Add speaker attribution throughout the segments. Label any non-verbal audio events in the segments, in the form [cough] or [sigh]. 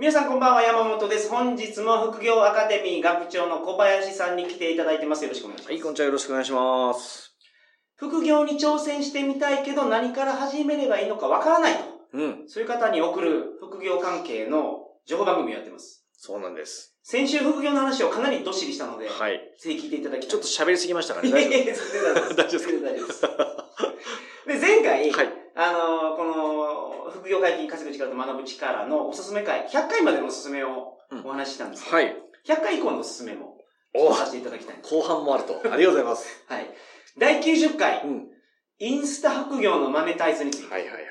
Speaker 1: 皆さんこんばんは、山本です。本日も副業アカデミー学長の小林さんに来ていただいてます。よろしくお願いします。
Speaker 2: はい、こんにちは。よろしくお願いします。
Speaker 1: 副業に挑戦してみたいけど何から始めればいいのかわからないと。
Speaker 2: うん。
Speaker 1: そういう方に送る副業関係の情報番組をやってます。
Speaker 2: そうなんです。
Speaker 1: 先週副業の話をかなりどっしりしたので、
Speaker 2: はい。
Speaker 1: ぜひ聞いていただきたい。
Speaker 2: ちょっと喋りすぎましたかね。
Speaker 1: いやい
Speaker 2: 大丈
Speaker 1: や、全然大丈夫
Speaker 2: です
Speaker 1: 大丈夫です。[laughs] で、前回、
Speaker 2: 夫はい。
Speaker 1: あのーこの、副業解禁稼ぐ力と学ぶ力のおすすめ会、100回までのおすすめをお話ししたんですけど、
Speaker 2: はい。
Speaker 1: 100回以降のおすすめも
Speaker 2: お
Speaker 1: させていただきたい。
Speaker 2: 後半もあると。ありがとうございます。[laughs]
Speaker 1: はい。第90回、
Speaker 2: うん。
Speaker 1: インスタ副業のマネタイズについて。
Speaker 2: はいはいはい。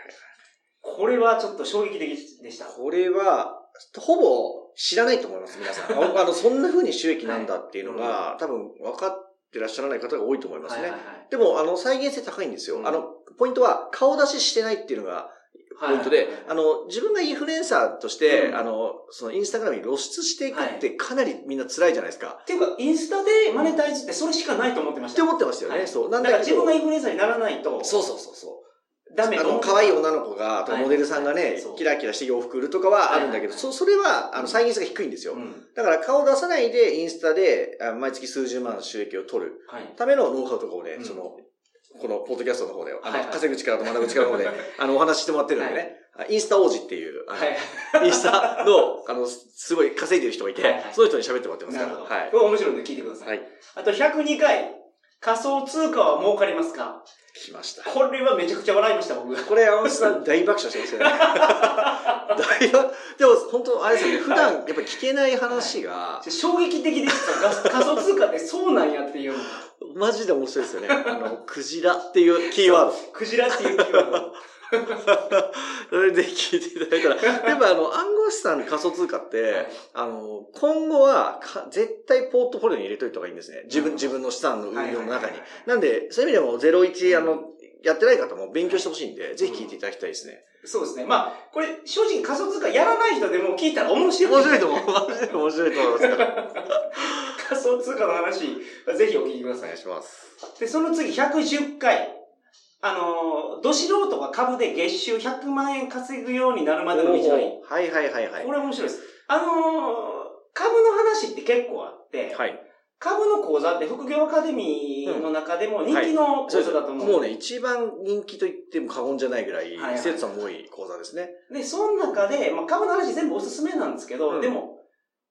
Speaker 1: これはちょっと衝撃的でした。
Speaker 2: これは、ほぼ知らないと思います、皆さん。ああの、そんな風に収益なんだっていうのが、多分分かってらっしゃらない方が多いと思いますね。
Speaker 1: はいはいはい。
Speaker 2: でも、あの、再現性高いんですよ。
Speaker 1: うん
Speaker 2: あの、ポイントは、顔出ししてないっていうのが、ポイントで、あの、自分がインフルエンサーとして、
Speaker 1: うん
Speaker 2: あの、そのインスタグラムに露出していくってかなりみんな辛いじゃないですか。
Speaker 1: っていうか、インスタでマネタイズってそれしかないと思ってまし。
Speaker 2: ったて思ってましたよね。
Speaker 1: はい
Speaker 2: そう。
Speaker 1: だ
Speaker 2: なんだ
Speaker 1: から自分が、インフルエンサーにならないと、
Speaker 2: そうそうそうそう。あの、
Speaker 1: ダメと思ってた
Speaker 2: 可愛い女の子が、モデルさんがね
Speaker 1: はい
Speaker 2: キラキラして洋服売るとかはあるんだけど、
Speaker 1: はい
Speaker 2: そ、それは、あの、再現性が低いんですよ。
Speaker 1: うん。
Speaker 2: だから顔出さないでインスタで、あ毎月数十万の収益を取る
Speaker 1: はい。
Speaker 2: ためのノウハウとかをね、
Speaker 1: うん
Speaker 2: その、このポッドキャストの方で、あの、稼ぐ力と学ぶ力の方で、[laughs] あの、お話ししてもらってるんでね、インスタ王子っていう。インスタの、あの、すごい稼いでる人がいて、その人に喋ってもらってますから。はい
Speaker 1: こ。れ面白いんで聞いてください。
Speaker 2: はい。
Speaker 1: あと102回、仮想通貨は儲かりますか？
Speaker 2: 来ました。
Speaker 1: これはめちゃくちゃ笑いました、僕。
Speaker 2: これ、山本さん大爆笑してますよね。[laughs] 大爆、でも本当、あれですよね、普段やっぱり聞けない話が、
Speaker 1: 衝撃的でした。仮仮想通貨ってそうなんやっていう。
Speaker 2: マジで面白いですよね。あの、クジラっていうキーワード。
Speaker 1: クジラっていうキーワード。[laughs]
Speaker 2: それで聞いていただいたら、でもあの、暗号資産仮想通貨って、あの、今後はか絶対ポートフォリオに入れといた方がいいんですね。自分、自分の資産の運用の中に。なんで、そういう意味でも01、あの、やってない方も勉強してほしいんで、ぜひ聞いていただきたいですね。
Speaker 1: そうですね。まあ、これ正直仮想通貨やらない人でも聞いたら面白い。
Speaker 2: 面白いと思う。マジで面白いと思いますから。
Speaker 1: 仮想通貨の話、ぜひお聞きください
Speaker 2: お願い。します。
Speaker 1: で、その次110回。あのー、ど素人が株で月収100万円稼ぐようになるまでの道のり。
Speaker 2: はいはいはいはい
Speaker 1: こ。れ面白いです。あのー、株の話って結構あって、
Speaker 2: はい。
Speaker 1: 株の講座って副業アカデミーの中でも人気の講座だと思う。
Speaker 2: もうね、一番人気と言っても過言じゃないぐらい
Speaker 1: はいはい、
Speaker 2: 生徒さんも多い講座ですね。
Speaker 1: で、その中で、まあ、株の話全部おすすめなんですけど、
Speaker 2: うん
Speaker 1: でも、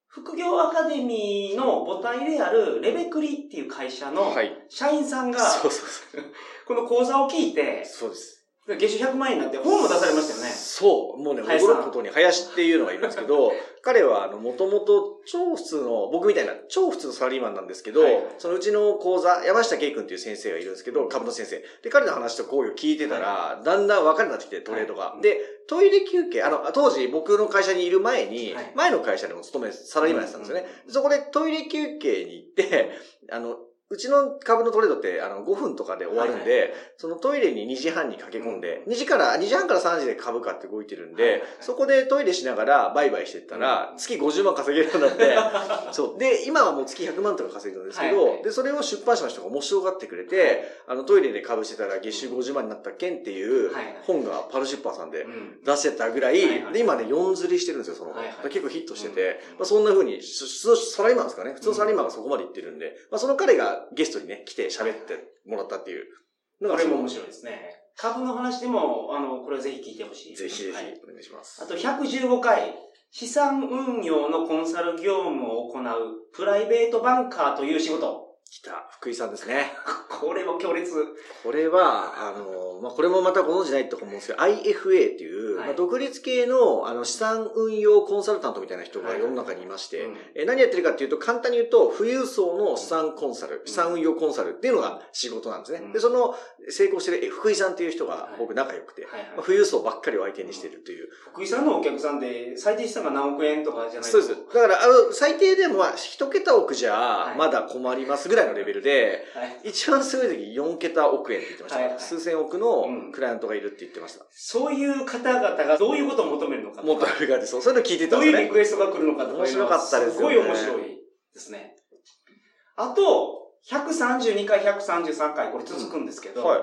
Speaker 1: 副業アカデミーの母体であるレベクリっていう会社の
Speaker 2: はい。
Speaker 1: 社員さんが、
Speaker 2: そうそうそう。
Speaker 1: この講座を聞いて、
Speaker 2: そうです。
Speaker 1: 月収100万円になって本も出されましたよね。
Speaker 2: そう。もうね、驚くことに、林っていうのがいるんですけど、彼は、あの、もともと超普通の、僕みたいな超普通のサラリーマンなんですけど、
Speaker 1: はい
Speaker 2: そのうちの講座、山下圭君っていう先生がいるんですけど、株の先生。で、彼の話と講義を聞いてたら、だんだん分かるようになってきて、トレードが。
Speaker 1: はい
Speaker 2: で、トイレ休憩、あの、当時僕の会社にいる前に、
Speaker 1: はい
Speaker 2: 前の会社でも勤め、サラリーマンやってたんですよね。そこでトイレ休憩に行って、あの、うちの株のトレードって、あの、5分とかで終わるんで、
Speaker 1: はいはい。
Speaker 2: そのトイレに2時半に駆け込んで、2時から、2時半から3時で株価って動いてるんで、
Speaker 1: はいはい
Speaker 2: そこでトイレしながら売買してったら、月50万稼げるようになって、[laughs] そう。で、今はもう月100万とか稼いでるんですけど、
Speaker 1: はい。はい
Speaker 2: で、それを出版社の人が面白がってくれて、あの、トイレで株してたら月収50万になった件っていう
Speaker 1: はいはい。
Speaker 2: 本がパル出版さんで
Speaker 1: うん
Speaker 2: 出してたぐらい、
Speaker 1: はいはい。
Speaker 2: で、今ね、4釣りしてるんですよ、その本。
Speaker 1: はいはい。
Speaker 2: 結構ヒットしてて、
Speaker 1: うん。
Speaker 2: まあ、そんな風に、し普通のサラリーマンですかね。普通のサラリーマンがそこまで行ってるんで、まあ、その彼がゲストにね、来て喋ってもらったっていう
Speaker 1: これも面白いですね。株の話でも、あの、これはぜひ聞いてほしい。
Speaker 2: ぜひぜひ
Speaker 1: はい
Speaker 2: お願いします。
Speaker 1: あと115回、資産運用のコンサル業務を行うプライベートバンカーという仕事。
Speaker 2: 来た、福井さんですね。[laughs]
Speaker 1: これも強烈。
Speaker 2: これは、あの、まあ、これもまたご存知ないと思うんですけど、IFA っていう、
Speaker 1: はい。
Speaker 2: まあ、独立系の、あの、資産運用コンサルタントみたいな人が
Speaker 1: はい。
Speaker 2: 世の中にいまして、
Speaker 1: うん。
Speaker 2: え何やってるかっていうと、簡単に言うと、富裕層の資産コンサル、資産運用コンサルっていうのが仕事なんですね。
Speaker 1: うん。
Speaker 2: で、その、成功してるえ福井さんっていう人が
Speaker 1: はい。
Speaker 2: 僕仲良くて、
Speaker 1: はいはい。
Speaker 2: まあ富裕層ばっかりを相手にしてるという。
Speaker 1: 福井さんのお客さんで最低資産が何億円とかじゃない
Speaker 2: そうです。だから、あの、最低でも、まあ一桁億じゃ、
Speaker 1: はい。
Speaker 2: まだ困ります。ぐらいのレベルで、
Speaker 1: はい。
Speaker 2: 一番すごい時4桁億円って言ってました
Speaker 1: はいはい
Speaker 2: 数千億の
Speaker 1: うん
Speaker 2: クライアントがいるって言ってました。
Speaker 1: そういう方々がどういうことを求めるのかとか
Speaker 2: もっとあるがでそう。そういうの聞いてた
Speaker 1: どういう
Speaker 2: んですね。
Speaker 1: リクエストが来るのかとか
Speaker 2: 面白かったですよね
Speaker 1: すごい面白いですね。あと、132回、133回、これ続くんですけど、
Speaker 2: はい。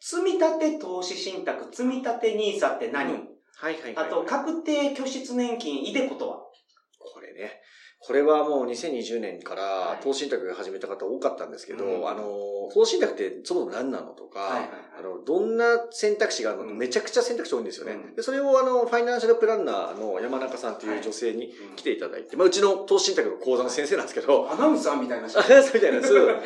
Speaker 1: 積み立て投資信託、積み立て NISA って何、
Speaker 2: はいはいはい。
Speaker 1: あと、確定拠出年金、イデコとは？
Speaker 2: これね。これはもう2020年か
Speaker 1: はい
Speaker 2: ら投資信託が始めた方多かったんですけど、
Speaker 1: うん
Speaker 2: あの、投資信託ってそもそも何なのとか、
Speaker 1: はいはいはい
Speaker 2: あの、どんな選択肢があるの、
Speaker 1: うん
Speaker 2: めちゃくちゃ選択肢多いんですよね。
Speaker 1: うん
Speaker 2: でそれをあの、ファイナンシャルプランナーの山中さんという女性に来ていただいて、まあ、うちの投資信託の講座の先生なんですけど、
Speaker 1: アナウンサーみたいな人
Speaker 2: あそうみたいな、そ [laughs] う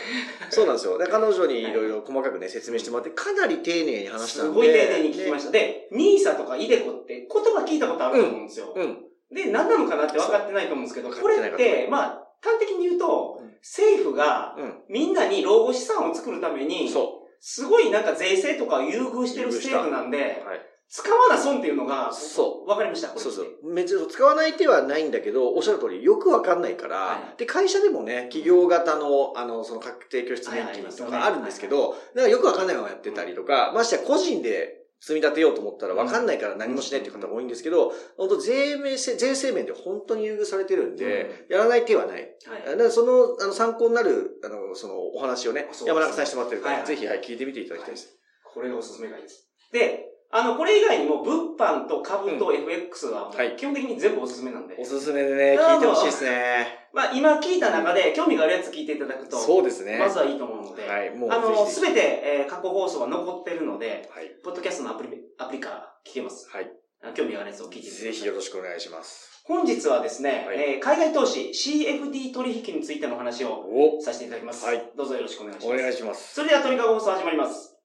Speaker 2: そうなんですよ。で彼女にいろいろ細かくね、説明してもらって、かなり丁寧に話したんで。
Speaker 1: すごい丁寧に聞きました。で、ニーサとかイデコって言葉聞いたことあると思うんですよ。
Speaker 2: うん。
Speaker 1: で、何なのかなって分かってないと思うんですけど、これっ
Speaker 2: て
Speaker 1: まあ、端的に言うと
Speaker 2: うん、
Speaker 1: 政府が
Speaker 2: うん。
Speaker 1: みんなに老後資産を作るために、
Speaker 2: そ
Speaker 1: すごいなんか税制とかを優遇してる
Speaker 2: 優遇した
Speaker 1: 制度なんで。使わな損っていうのが、
Speaker 2: そ
Speaker 1: 分かりました、
Speaker 2: そうそう。めっちゃ使わない手はないんだけど、おっしゃる通り、よくわかんないから、
Speaker 1: はい。
Speaker 2: で、会社でもね、企業型の、あの、その確定拠出年金とかあるんですけど、だからよくわかんないままやってたりとか、ましてや個人で積み立てようと思ったらわかんないから何もしないっていう方も多いんですけど、本当税名せ、税制面で本当に優遇されてるんで、やらない手はない。
Speaker 1: はい
Speaker 2: だからその、あの、参考になる、あの、その、お話をね山中さんにしてもらってるから、ぜひ、はい、聞いてみていただきたいです。
Speaker 1: これがおすすめがいいです。で、あの、これ以外にも、物販と株と FX は、基本的に全部おすすめなんで。
Speaker 2: おすすめでね、聞いてほしいですね。
Speaker 1: まあ、今聞いた中で、興味があるやつ聞いていただくと、
Speaker 2: そうですね。
Speaker 1: まずはいいと思うので、
Speaker 2: はい、もう、
Speaker 1: あの、すべて、えー過去放送は残ってるので、
Speaker 2: はい。
Speaker 1: ポッドキャストのアプリ、アプリから聞けます。
Speaker 2: はい。
Speaker 1: あ興味があるやつを聞いてみてください
Speaker 2: ぜひよろしくお願いします。
Speaker 1: 本日はですね、
Speaker 2: はい
Speaker 1: えー海外投資 CFD 取引についてのお話を
Speaker 2: お
Speaker 1: させていただきます。
Speaker 2: はい
Speaker 1: どうぞよろしくお願いし
Speaker 2: お
Speaker 1: ます。
Speaker 2: 願いします。
Speaker 1: それでは、トリカゴ放送始まります。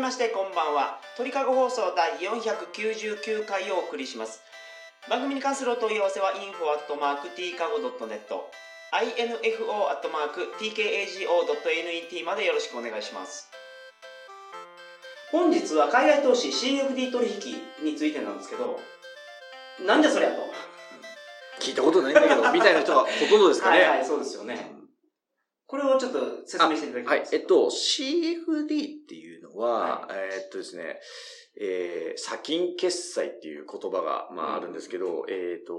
Speaker 1: めましてこんばんは。鳥かご放送第499回をお送りします。番組に関するお問い合わせは info.tkago.net info.tkago.net までよろしくお願いします。本日は海外投資 CFD 取引についてなんですけどなんじゃそりゃと。
Speaker 2: 聞いたことないんだけど、みたいな人が [laughs] ほとんどですかね。
Speaker 1: はいはいそうですよね。これをちょっと説明していただきた
Speaker 2: はい。えっと、CFD っていうのは、えーっとですね、えー、先金決済っていう言葉が、まあ、あるんですけど、えーっと、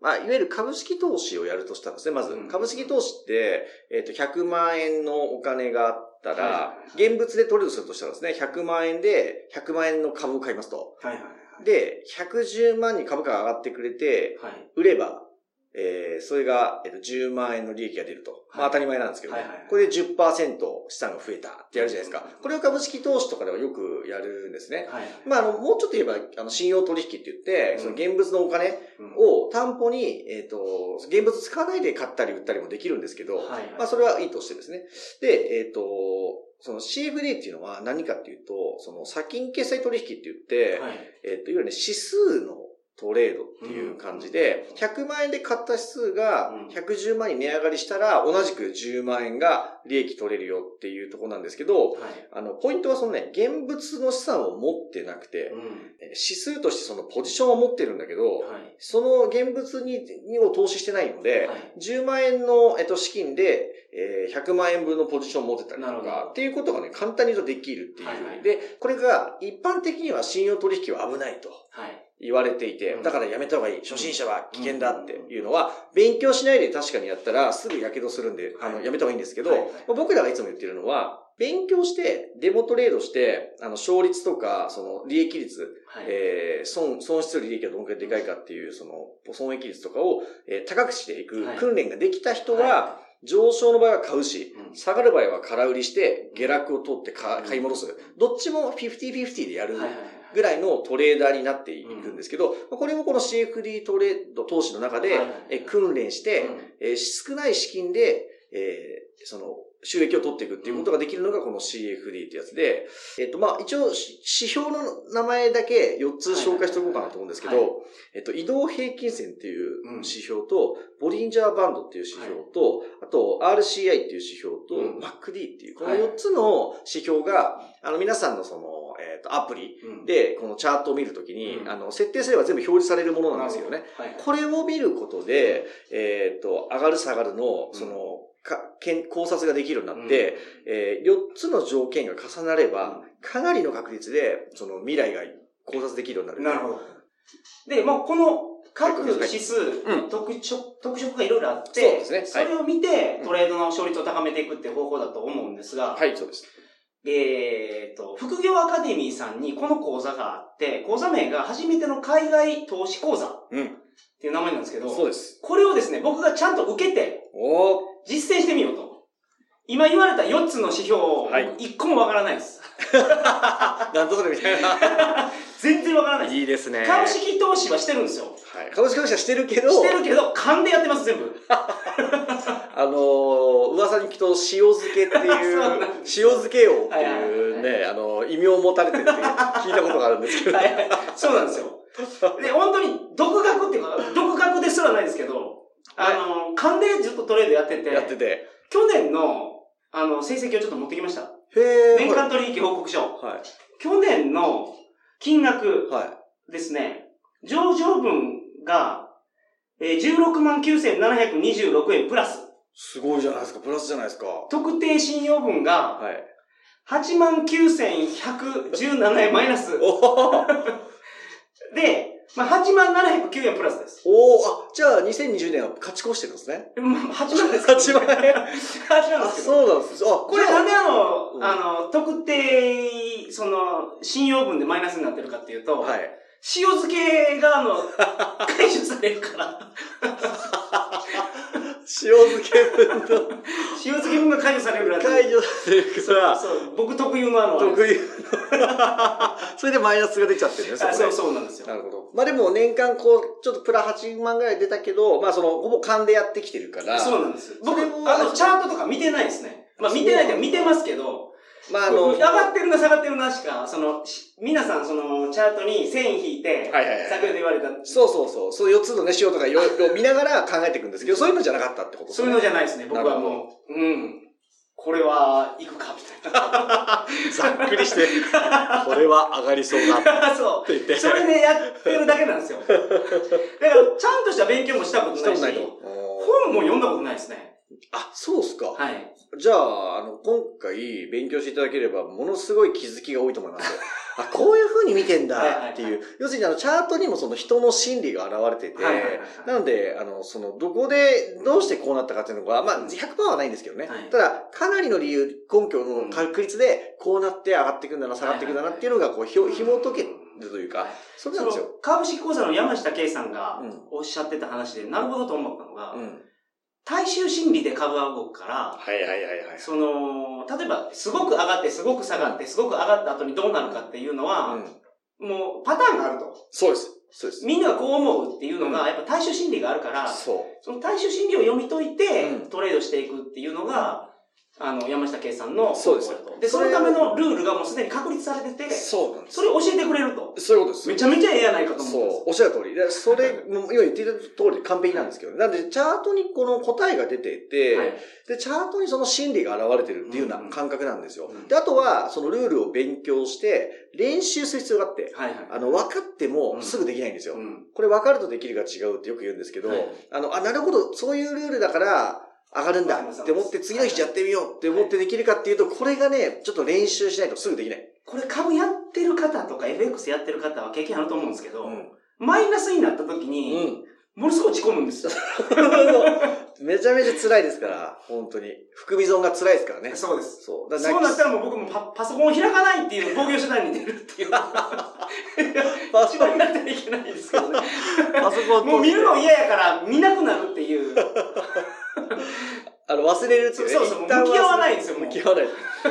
Speaker 2: まあ、いわゆる株式投資をやるとしたらですね、まず
Speaker 1: うん、
Speaker 2: 株式投資って、えーっと、100万円のお金があった
Speaker 1: はいはい
Speaker 2: ら
Speaker 1: はい、
Speaker 2: 現物でトレードするとしたらですね、100万円で100万円の株を買いますと。
Speaker 1: はいはいはい
Speaker 2: で、110万に株価が上がってくれて、
Speaker 1: はい。
Speaker 2: 売れば、えー、それが、えっと、10万円の利益が出ると。まあ当たり前なんですけどね。
Speaker 1: はいはいはい
Speaker 2: これで10%資産が増えたってやるじゃないですか。これを株式投資とかではよくやるんですね。
Speaker 1: はい
Speaker 2: まああの、もうちょっと言えば、あの、信用取引って言って、
Speaker 1: うん
Speaker 2: その現物のお金
Speaker 1: うん
Speaker 2: を担保に、えっ、と、現物使わないで買ったり売ったりもできるんですけど、
Speaker 1: はいはい
Speaker 2: まあそれはいいとしてですね。で、えっ、と、その CFD っていうのは何かっていうと、その先金決済取引って言って、
Speaker 1: はい
Speaker 2: えっと、いわゆるね、指数のトレードっていう感じで、100万円で買った指数が
Speaker 1: うん。
Speaker 2: 110万に値上がりしたら、同じく10万円が利益取れるよっていうところなんですけど、
Speaker 1: はい。
Speaker 2: あの、ポイントはそのね、現物の資産を持ってなくて、
Speaker 1: うん。
Speaker 2: え指数としてそのポジションを持ってるんだけど、
Speaker 1: はい。
Speaker 2: その現物ににを投資してないので、
Speaker 1: はい。
Speaker 2: 10万円の、えっと、資金で、えー100万円分のポジションを持ってたりとか、っていうことがね、簡単に言うとできるっていう。
Speaker 1: はいはい。
Speaker 2: で、これが一般的には信用取引は危ないと。
Speaker 1: はい
Speaker 2: 言われていて、
Speaker 1: うん。
Speaker 2: だからやめた方がいい。初心者は危険だっていうのは、勉強しないで確かにやったらすぐ火傷するんで、あの、
Speaker 1: はい
Speaker 2: やめた方がいいんですけど、僕らがいつも言ってるのは、勉強して、デモトレードして、あの、勝率とか、その、利益率、
Speaker 1: はい。
Speaker 2: えー損、損失より利益がどのくらいでかいかっていう、その、損益率とかを、えー高くしていく
Speaker 1: はい。
Speaker 2: 訓練ができた人は、
Speaker 1: は
Speaker 2: 上昇の場合は買うし、
Speaker 1: うん。
Speaker 2: 下がる場合は空売りして、下落を取って買い戻す。どっちも50-50でやるぐらいのトレーダーになっていくんですけど、まあこれもこの CFD トレード投資の中でえ訓練して、
Speaker 1: うん。
Speaker 2: えー少ない資金で、えーその、収益を取っていくっていうことができるのがこの CFD ってやつで、えっと、まあ、一応、し指標の名前だけ4つ紹介しておこうかなと思うんですけど、えっと、移動平均線っていう
Speaker 1: うん。
Speaker 2: 指標と、ボリンジャーバンドっていう指標と、あと RCI っていう指標と、
Speaker 1: うん。
Speaker 2: MacD っていう、この4つの指標が、あの、皆さんのその、えっと、アプリ。
Speaker 1: うん。
Speaker 2: で、このチャートを見るときに、
Speaker 1: うん。
Speaker 2: あの、設定すれば全部表示されるものなんですよね。
Speaker 1: はい。
Speaker 2: これを見ることで、えっ、と、上がる下がるの、
Speaker 1: うん。
Speaker 2: その、か、けん考察ができるようになって、えー、4つの条件が重なれば、かなりの確率で、その未来が考察できるようになる。
Speaker 1: なるほど。で、まあ、この各指数、
Speaker 2: うん。
Speaker 1: 特色、特色がいろいろあって、
Speaker 2: そうですね。はい。
Speaker 1: それを見て
Speaker 2: うん。
Speaker 1: トレードの勝率を高めていくっていう方法だと思うんですが、
Speaker 2: はい、そうです。
Speaker 1: えーと、副業アカデミーさんにこの講座があって、講座名が初めての海外投資講座っ
Speaker 2: うん。
Speaker 1: ていう名前なんですけど、
Speaker 2: そうです。
Speaker 1: これをですね、僕がちゃんと受けて
Speaker 2: おー。
Speaker 1: 実践してみようと。今言われた4つの指標を
Speaker 2: はい
Speaker 1: 1個もわからないです。[laughs]
Speaker 2: なんとそれみたいな。[laughs]
Speaker 1: 全然わからないです。
Speaker 2: いいですね。
Speaker 1: 株式投資はしてるんですよ。
Speaker 2: はい。株式投資はしてるけど、
Speaker 1: してるけど、勘でやってます、全部。[laughs]
Speaker 2: あのー、噂に聞くと、塩漬けってい [laughs]
Speaker 1: そう
Speaker 2: 塩
Speaker 1: で
Speaker 2: 漬け王って
Speaker 1: はいはいはい
Speaker 2: いうね、あの、異名を持たれてるって聞いたことがあるんですけど。
Speaker 1: はいはい。そうなんですよ。で、本当に、独学っていうか、独学ですらないですけど、あの、勘でずっとトレードやってて、
Speaker 2: やってて。
Speaker 1: 去年の、あの、成績をちょっと持ってきました。
Speaker 2: へ
Speaker 1: 年間取引報告書。
Speaker 2: は
Speaker 1: 去年の金額
Speaker 2: い。はい。
Speaker 1: ですね、上場分が、えー、16万9726円プラス。
Speaker 2: すごいじゃないですか。プラスじゃないですか。
Speaker 1: 特定信用分が
Speaker 2: はい。
Speaker 1: 8万9117円マイナス。[laughs] で、まあ、8万709円プラスです。
Speaker 2: おーあ、じゃあ2020年は勝ち越してるんですね。
Speaker 1: まあ、8万ですけど。
Speaker 2: 8万円
Speaker 1: 8万で
Speaker 2: あ、
Speaker 1: すけど。
Speaker 2: そうなんです。あ、
Speaker 1: これなんであの、
Speaker 2: うん
Speaker 1: あの、特定、その、信用分でマイナスになってるかっていうと、
Speaker 2: はい。
Speaker 1: 塩漬けがあの、[laughs] 回収されるから、
Speaker 2: 塩漬け分の
Speaker 1: 塩漬け分が解除されるから
Speaker 2: 解除されるから、
Speaker 1: そう、僕特有のあの、
Speaker 2: 得意。それでマイナスが出ちゃってるね、こね
Speaker 1: あそうそうなんですよ。
Speaker 2: なるほど。まあでも年間こう、ちょっとプラ8万ぐらい出たけど、まあその、ほぼ勘でやってきてるから。
Speaker 1: そうなんです。僕、あの、チャートとか見てないですね。まあ見てないけど見てますけど、
Speaker 2: まああの、
Speaker 1: 上がってるな下がってるなしか、その、し皆さんその、チャートに線引いて、
Speaker 2: はいはいはい
Speaker 1: 先ほど言われた、
Speaker 2: そうそうそう。そう4つのね、塩とかいろいろ見ながら考えていくんですけど、そういうのじゃなかったってことです
Speaker 1: そういうのじゃないですね。僕はもう、うん。これは、行くか、みたいな。[laughs]
Speaker 2: ざっくりして、これは上がりそうだって
Speaker 1: そう。
Speaker 2: 言って。[laughs]
Speaker 1: それでやってるだけなんですよ。[laughs] だから、ちゃんとした勉強もしたことないし、
Speaker 2: し。
Speaker 1: 本も読んだことないですね。
Speaker 2: あ、そうっすか。
Speaker 1: はい。
Speaker 2: じゃあ、あの、今回勉強していただければ、ものすごい気づきが多いと思いますよ。[laughs] あ、こういう風に見てんだって
Speaker 1: はいはい
Speaker 2: いう。要するに、あの、チャートにもその人の心理が現れてて、
Speaker 1: はいはいはいはい
Speaker 2: なので、あの、その、どこで、どうしてこうなったかっていうのが、まあ、100%はないんですけどね。
Speaker 1: はい
Speaker 2: ただ、かなりの理由、根拠の確率で、こうなって上がっていくんだな、下がっていくんだなっていうのが、こう、ひょ紐解けるというか、
Speaker 1: はい
Speaker 2: それなんですよ。
Speaker 1: 株式講座の山下圭さんが
Speaker 2: うん
Speaker 1: おっしゃってた話で、なるほどと思ったのが、
Speaker 2: うん。
Speaker 1: 大衆心理で株は動くから、
Speaker 2: はいはいはいはい。
Speaker 1: その、例えば、すごく上がって、すごく下がって、すごく上がった後にどうなるかっていうのは、
Speaker 2: うん。
Speaker 1: もうパターンがあると。
Speaker 2: そうです。そうです。
Speaker 1: みんながこう思うっていうのが、やっぱ大衆心理があるから、
Speaker 2: そう。
Speaker 1: その大衆心理を読み解いて
Speaker 2: うん、
Speaker 1: トレードしていくっていうのが、あの、山下圭さんの
Speaker 2: そうです
Speaker 1: で、そのためのルールがもうすでに確立されてて、
Speaker 2: そうなんです。
Speaker 1: それを教えてくれると。
Speaker 2: そういうことです。
Speaker 1: めちゃめちゃええやないかと思
Speaker 2: そう
Speaker 1: うんです。、
Speaker 2: おっしゃる通り。で、それ、今言っていた通りで完璧なんですけど、なんで、チャートにこの答えが出ていて、
Speaker 1: はい
Speaker 2: で、チャートにその心理が現れてるっていうよう
Speaker 1: うんう
Speaker 2: なん感覚なんですよ。
Speaker 1: うん
Speaker 2: で、あとは、そのルールを勉強して、練習する必要があって、
Speaker 1: はいはい。
Speaker 2: あの、分かって
Speaker 1: うん
Speaker 2: もすぐできないんですよ。
Speaker 1: うん
Speaker 2: これ分かるとできるが違うってよく言うんですけど、
Speaker 1: はい
Speaker 2: あの、あ、なるほど、そういうルールだから、上がるんだって思って、次の日やってみようって思ってできるかっていうと、これがね、ちょっと練習しないとすぐできない。
Speaker 1: これ株やってる方とか FX やってる方は経験あると思うんですけど、
Speaker 2: うん。
Speaker 1: マイナスになった時
Speaker 2: う
Speaker 1: に、
Speaker 2: ん。
Speaker 1: ものすごい落ち込むんですよ。[laughs]
Speaker 2: めちゃめちゃ辛いですから、本当に。含み損が辛いですからね。
Speaker 1: そうです。
Speaker 2: そう。だ
Speaker 1: そうなったらもう僕もパパソコンを開かないっていう防御手段に出るっていう。
Speaker 2: パ [laughs]
Speaker 1: 一番やったらいけないですけどね。
Speaker 2: パソコン
Speaker 1: もう見るの嫌やから見なくなるっていう。
Speaker 2: 忘れるっていうね。
Speaker 1: そうそう向き合わないんですよもう
Speaker 2: 向き合わない。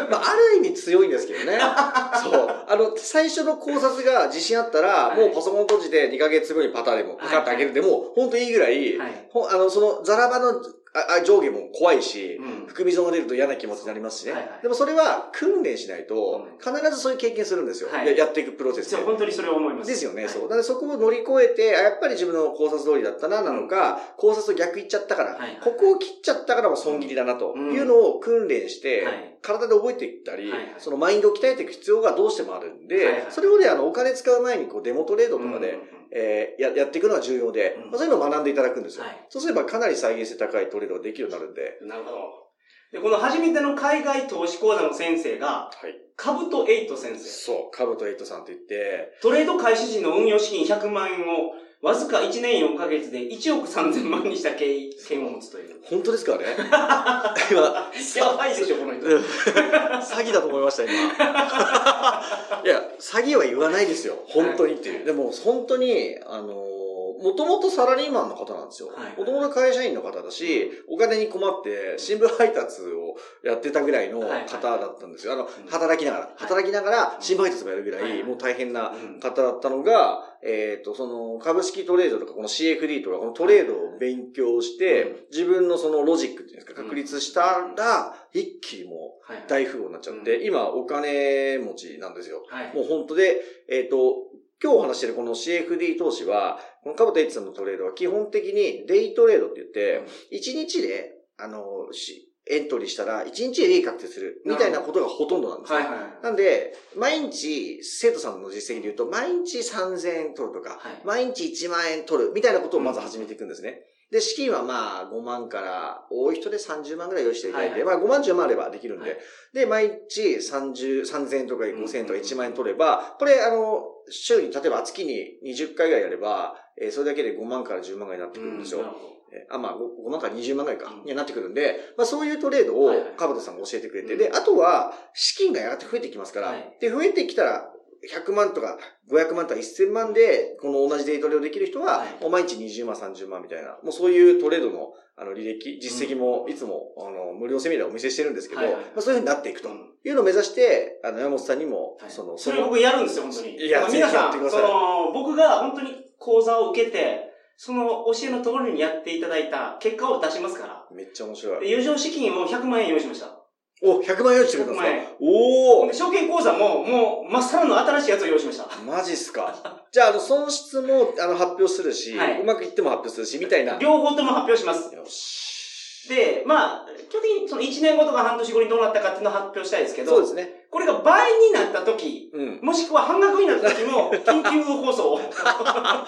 Speaker 2: まあ、ある意味強いんですけどね。[laughs] そう。あの、最初の考察が自信あったら、
Speaker 1: はい
Speaker 2: もうパソコン閉じて2ヶ月後にパタでも、パカッと開けるでも、本当いいぐらい、
Speaker 1: はい
Speaker 2: あの、その、ザラバのああ上下も怖いし、
Speaker 1: うん。
Speaker 2: 含み損が出ると嫌な気持ちになりますしね。
Speaker 1: はいはい。
Speaker 2: でもそれは訓練しないと、
Speaker 1: うん。
Speaker 2: 必ずそういう経験するんですよ。
Speaker 1: はい。
Speaker 2: ややっていくプロセスで。
Speaker 1: 本当にそれを思います。
Speaker 2: ですよね、
Speaker 1: はい。
Speaker 2: そう。だからそこを乗り越えて、あやっぱり自分の考察通りだったな、なのか、考察と逆言っちゃったから、
Speaker 1: はいはい。
Speaker 2: ここを切っちゃったからも損切りだな、と
Speaker 1: うん
Speaker 2: いうのを訓練して、
Speaker 1: はい。
Speaker 2: 体で覚えていったり、
Speaker 1: はいはい。
Speaker 2: そのマインドを鍛えていく必要がどうしてもあるんで、
Speaker 1: はいはい。
Speaker 2: それをね、あの、お金使う前に、こう、デモトレードとかで、
Speaker 1: うん
Speaker 2: えーや、やっていくのが重要で、
Speaker 1: うん
Speaker 2: まあ、そういうのを学んでいただくんですよ。
Speaker 1: はい
Speaker 2: そうすればかなり再現性高いトレードができるようになるんで、
Speaker 1: なるほど。で、この初めての海外投資講座の先生が、
Speaker 2: はい。
Speaker 1: カブトエイト先生。
Speaker 2: そう、カブトエイトさんって言って、
Speaker 1: トレード開始時の運用資金100万円を、わずか1年4ヶ月で1億3000万にした経験を持つという。
Speaker 2: 本当ですからね。[laughs] 今、[laughs]
Speaker 1: やばいでしょ、この人。
Speaker 2: うん詐欺だと思いました、今。[laughs] いや、詐欺は言わないですよ。本当にっていう。でも、本当に、あのー、もともとサラリーマンの方なんですよ
Speaker 1: はい。
Speaker 2: もともと会社員の方だし、お金に困って新聞配達をやってたぐらいの方だったんですよ。あの、働きながら。働きながら新聞配達もやるぐら
Speaker 1: はい
Speaker 2: い、もう大変な
Speaker 1: うん
Speaker 2: 方だったのが、えっ、と、その、株式トレードとか、この CFD とか、このトレードを勉強して、自分のそのロジックっていうんですか、確立したら、一気にもう
Speaker 1: はい。
Speaker 2: 大富豪になっちゃって、今お金持ちなんですよ。
Speaker 1: はい。
Speaker 2: もう本当で、えっ、と、今日お話してるこの CFD 投資は、このカブトエイチさんのトレードは基本的にデイトレードって言って、1日で、あの、しエントリーしたら、1日で利益確定する、みたいなことがほとんどなんですよ。
Speaker 1: はいはい。
Speaker 2: なんで、毎日、生徒さんの実績で言うと、毎日3000円取るとか、
Speaker 1: はい
Speaker 2: 毎日1万円取る、みたいなことをまず始めていくんですね。で、資金はまあ5万から、多い人で30万ぐらい用意していただいて、
Speaker 1: はい
Speaker 2: まあ5万10万あればできるんで、
Speaker 1: はい。
Speaker 2: で、毎日30、3000円とか5000円とか1万円取れば、これあの、週に例えば月に20回ぐらいやれば、えーそれだけで5万から10万ぐらいになってくるんですよ。
Speaker 1: なるほど
Speaker 2: えあ、まあ5、5万から20万ぐらいか、
Speaker 1: うん。
Speaker 2: にはなってくるんで、まあそういうトレードを
Speaker 1: はいはい。
Speaker 2: カブトさんが教えてくれて、
Speaker 1: うん。
Speaker 2: で、あとは資金がやがて増えてきますから、
Speaker 1: はい。
Speaker 2: で、増えてきたら、100万とか500万とか1000万で、この同じデイトレをできる人は、
Speaker 1: はい
Speaker 2: もう毎日20万、30万みたいな、もうそういうトレードのあの履歴、実績もいつも、あの無料セミナーをお見せしてるんですけど、そういうふうになっていくと
Speaker 1: うん
Speaker 2: いうのを目指して、あの山本さんにも、
Speaker 1: はい
Speaker 2: その、
Speaker 1: それ僕やるんですよ、本当に。
Speaker 2: いや
Speaker 1: 皆さん、その、僕が本当に講座を受けて、その教えの通りにやっていただいた結果を出しますから。
Speaker 2: めっちゃ面白
Speaker 1: で
Speaker 2: い。
Speaker 1: 余剰資金を100万円用意しました。
Speaker 2: お、100万用意してくれたんです
Speaker 1: 100万
Speaker 2: かおお
Speaker 1: で証券口座も、もう、まっさらの新しいやつを用意しました。
Speaker 2: マジっすか。じゃあ、あの、損失も、あの、発表するし、
Speaker 1: はいう
Speaker 2: まくいっても発表するし、みたいな。よ
Speaker 1: 両方とも発表します。
Speaker 2: し。
Speaker 1: で、まあ、基本的にその1年後とか半年後にどうなったかっていうのを発表したいですけど、
Speaker 2: そうですね。
Speaker 1: これが倍になった時、
Speaker 2: うん。
Speaker 1: もしくは半額になった時も、緊急放送を。[laughs]
Speaker 2: ま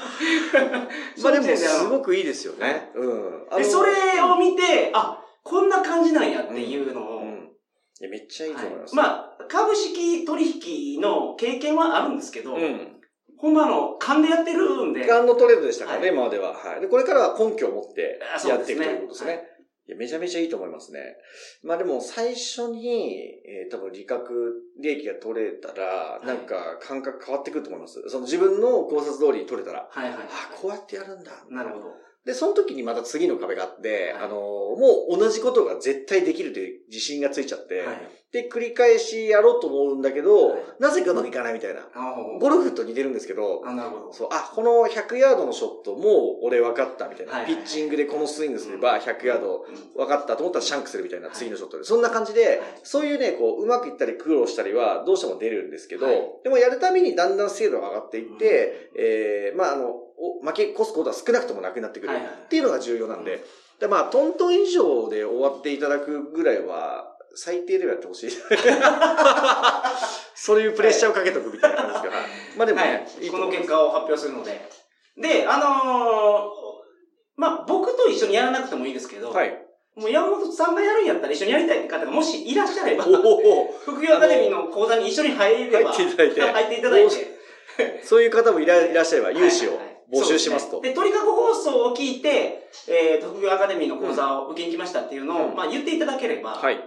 Speaker 2: あでも、[laughs] す
Speaker 1: く
Speaker 2: ごくいいですよね。うん。
Speaker 1: で、それを見て、あ、こんな感じなんやっていうのを、
Speaker 2: うん。いや、めっちゃいいと
Speaker 1: はい
Speaker 2: 思います。
Speaker 1: まあ、株式取引の経験はあるんですけど、
Speaker 2: うん。
Speaker 1: ほんまあの、勘でやってるんで、
Speaker 2: ガンのトレードでしたからね、
Speaker 1: は
Speaker 2: 今までは。はい。で、これからは根拠を持ってやっていくということですね。いや、めちゃめちゃいいと思いますね。まあでも、最初に、えー、多分利確、利益が取れたら、
Speaker 1: い
Speaker 2: なんか感覚変わってくると思います。その自分の考察通りに取れたら、
Speaker 1: はいはい。
Speaker 2: あ、こうやってやるんだ。
Speaker 1: なるほど。
Speaker 2: で、その時にまた次の壁があって、
Speaker 1: はい
Speaker 2: あの、もう同じことが絶対できるという自信がついちゃって、
Speaker 1: はい。
Speaker 2: で、繰り返しやろうと思うんだけど、
Speaker 1: はい
Speaker 2: なぜかうまくいかないみたいな。
Speaker 1: あ
Speaker 2: ゴルフと似てるんですけど、
Speaker 1: あ、なるほど。
Speaker 2: そう、あ、この100ヤードのショット、もう俺分かったみたいな。
Speaker 1: はいはい
Speaker 2: ピッチングでこのスイングすれば100ヤード
Speaker 1: うん
Speaker 2: 分かったと思ったらシャンクするみたいな、
Speaker 1: はい
Speaker 2: 次のショットで。そんな感じで、
Speaker 1: はい
Speaker 2: そういうね、こう、うまくいったり苦労したりはどうしても出るんですけど、
Speaker 1: はい
Speaker 2: でもやるたびにだんだん精度が上がっていって、えー、まああの、お負け越すことは少なくともなくなってくるっていうのが重要なんで、でまあ、トントン以上で終わっていただくぐらいは、最低ではやってほしい。[laughs] そういうプレッシャーをかけとくみたいな感じですけど、はい。まあでもね、
Speaker 1: はい。この結果を発表するので。で、あのーまあ、僕と一緒にやらなくてもいいですけど、
Speaker 2: はい。
Speaker 1: もう山本さんがやるんやったら一緒にやりたいって方がもしいらっしゃれば、
Speaker 2: おお
Speaker 1: 副業アカデミーの講座に一緒に入れば、
Speaker 2: 入っていただいて。
Speaker 1: 入っていただいて、
Speaker 2: そういう方もいらいらっしゃれば、融資を募集しますと。
Speaker 1: ですねで、鳥かご放送を聞いて、えー、特業アカデミーの講座を受けに来ましたっていうのを、
Speaker 2: うん
Speaker 1: まあ言っていただければ、
Speaker 2: はい。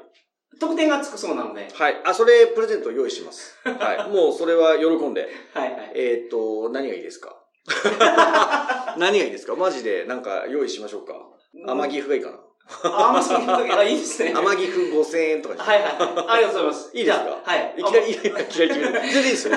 Speaker 1: 得点がつくそうなので、
Speaker 2: はい。あ、それ、プレゼント用意します。[laughs] はい。もう、それは喜んで。
Speaker 1: はいはい。
Speaker 2: えっ、と、何がいいですか？[laughs] 何がいいですか？マジで、なんか、用意しましょうか？甘岐阜がいいかな。
Speaker 1: あ、甘そういう時、あ、いいですね。
Speaker 2: 甘岐阜5000円とかに
Speaker 1: はいはいはい。ありがとうございます。
Speaker 2: いいですか？
Speaker 1: はい。
Speaker 2: いきなり、いきなり、いきなり、全然いいですよ。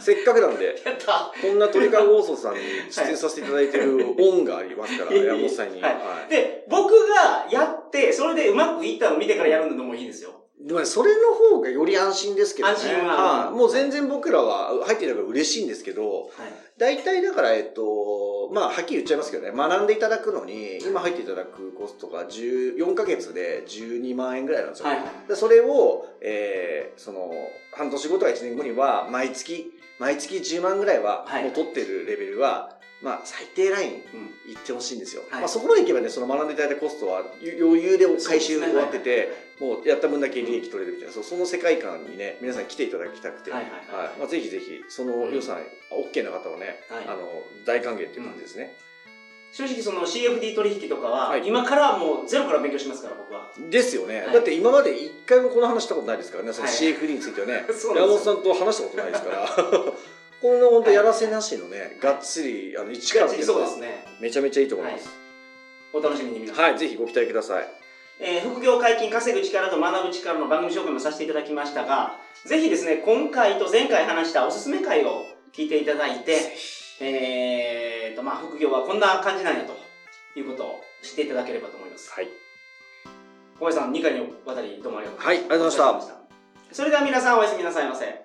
Speaker 2: せっかくなんで、
Speaker 1: あやった。
Speaker 2: こんな鳥かご放送さんに出演させていただいてる恩がありますから、
Speaker 1: はい
Speaker 2: 山本さんに。
Speaker 1: はい
Speaker 2: はい。
Speaker 1: で、僕がやって、それでうまくいったのを見てからやるのもいいですよ。
Speaker 2: でもね、それの方がより安心ですけどね。
Speaker 1: 安心は
Speaker 2: はいもう全然僕らは入っていただく嬉しいんですけど、
Speaker 1: はい。
Speaker 2: 大体だから、えっと、まあ、はっきり言っちゃいますけどね、学んでいただくのに、今入っていただくコストが14ヶ月で12万円ぐらいなんですよ。
Speaker 1: はい
Speaker 2: それを、えー、その、半年後とか1年後には、毎月毎月10万ぐらいは、
Speaker 1: はい
Speaker 2: もう取ってるレベルは、まあ、最低ライン
Speaker 1: うん。
Speaker 2: 行ってほしいんですよ。
Speaker 1: はい。
Speaker 2: まあ、そこまでいけばね、その学んでいただいたコストは余裕で回収終わってて、もうやった分だけ利益取れるみたいな、そうその世界観にね、皆さん来ていただきたくて、
Speaker 1: はいはいはい
Speaker 2: まあ、ぜひぜひ、その予算、OK な方はね、
Speaker 1: はい。
Speaker 2: あの、大歓迎っていう感じですね。
Speaker 1: 正直その CFD 取引とかは、
Speaker 2: はい。
Speaker 1: 今からはもうゼロから勉強しますから、僕は。
Speaker 2: ですよね、
Speaker 1: はい。
Speaker 2: だって今まで一回もこの話したことないですからね、その
Speaker 1: はい。
Speaker 2: CFD についてはね、[laughs]
Speaker 1: そうなんです。よ
Speaker 2: 山本さんと話したことないですから、この本当やらせなしのね、がっつり、あの、一からっていうのは
Speaker 1: そうですね。
Speaker 2: めちゃめちゃいいと思います。
Speaker 1: お楽しみに皆さん。
Speaker 2: はい、ぜひご期待ください。
Speaker 1: えー副業解禁、稼ぐ力と学ぶ力の番組紹介もさせていただきましたが、ぜひですね、今回と前回話したおすすめ回を聞いていただいて、えーと、まあ、副業はこんな感じなんやということを知っていただければと思います。
Speaker 2: はい。
Speaker 1: 小林さん、2回にわたりどうもありがとう
Speaker 2: はいありがとうございました
Speaker 1: それでは皆さんおやすみなさいませ。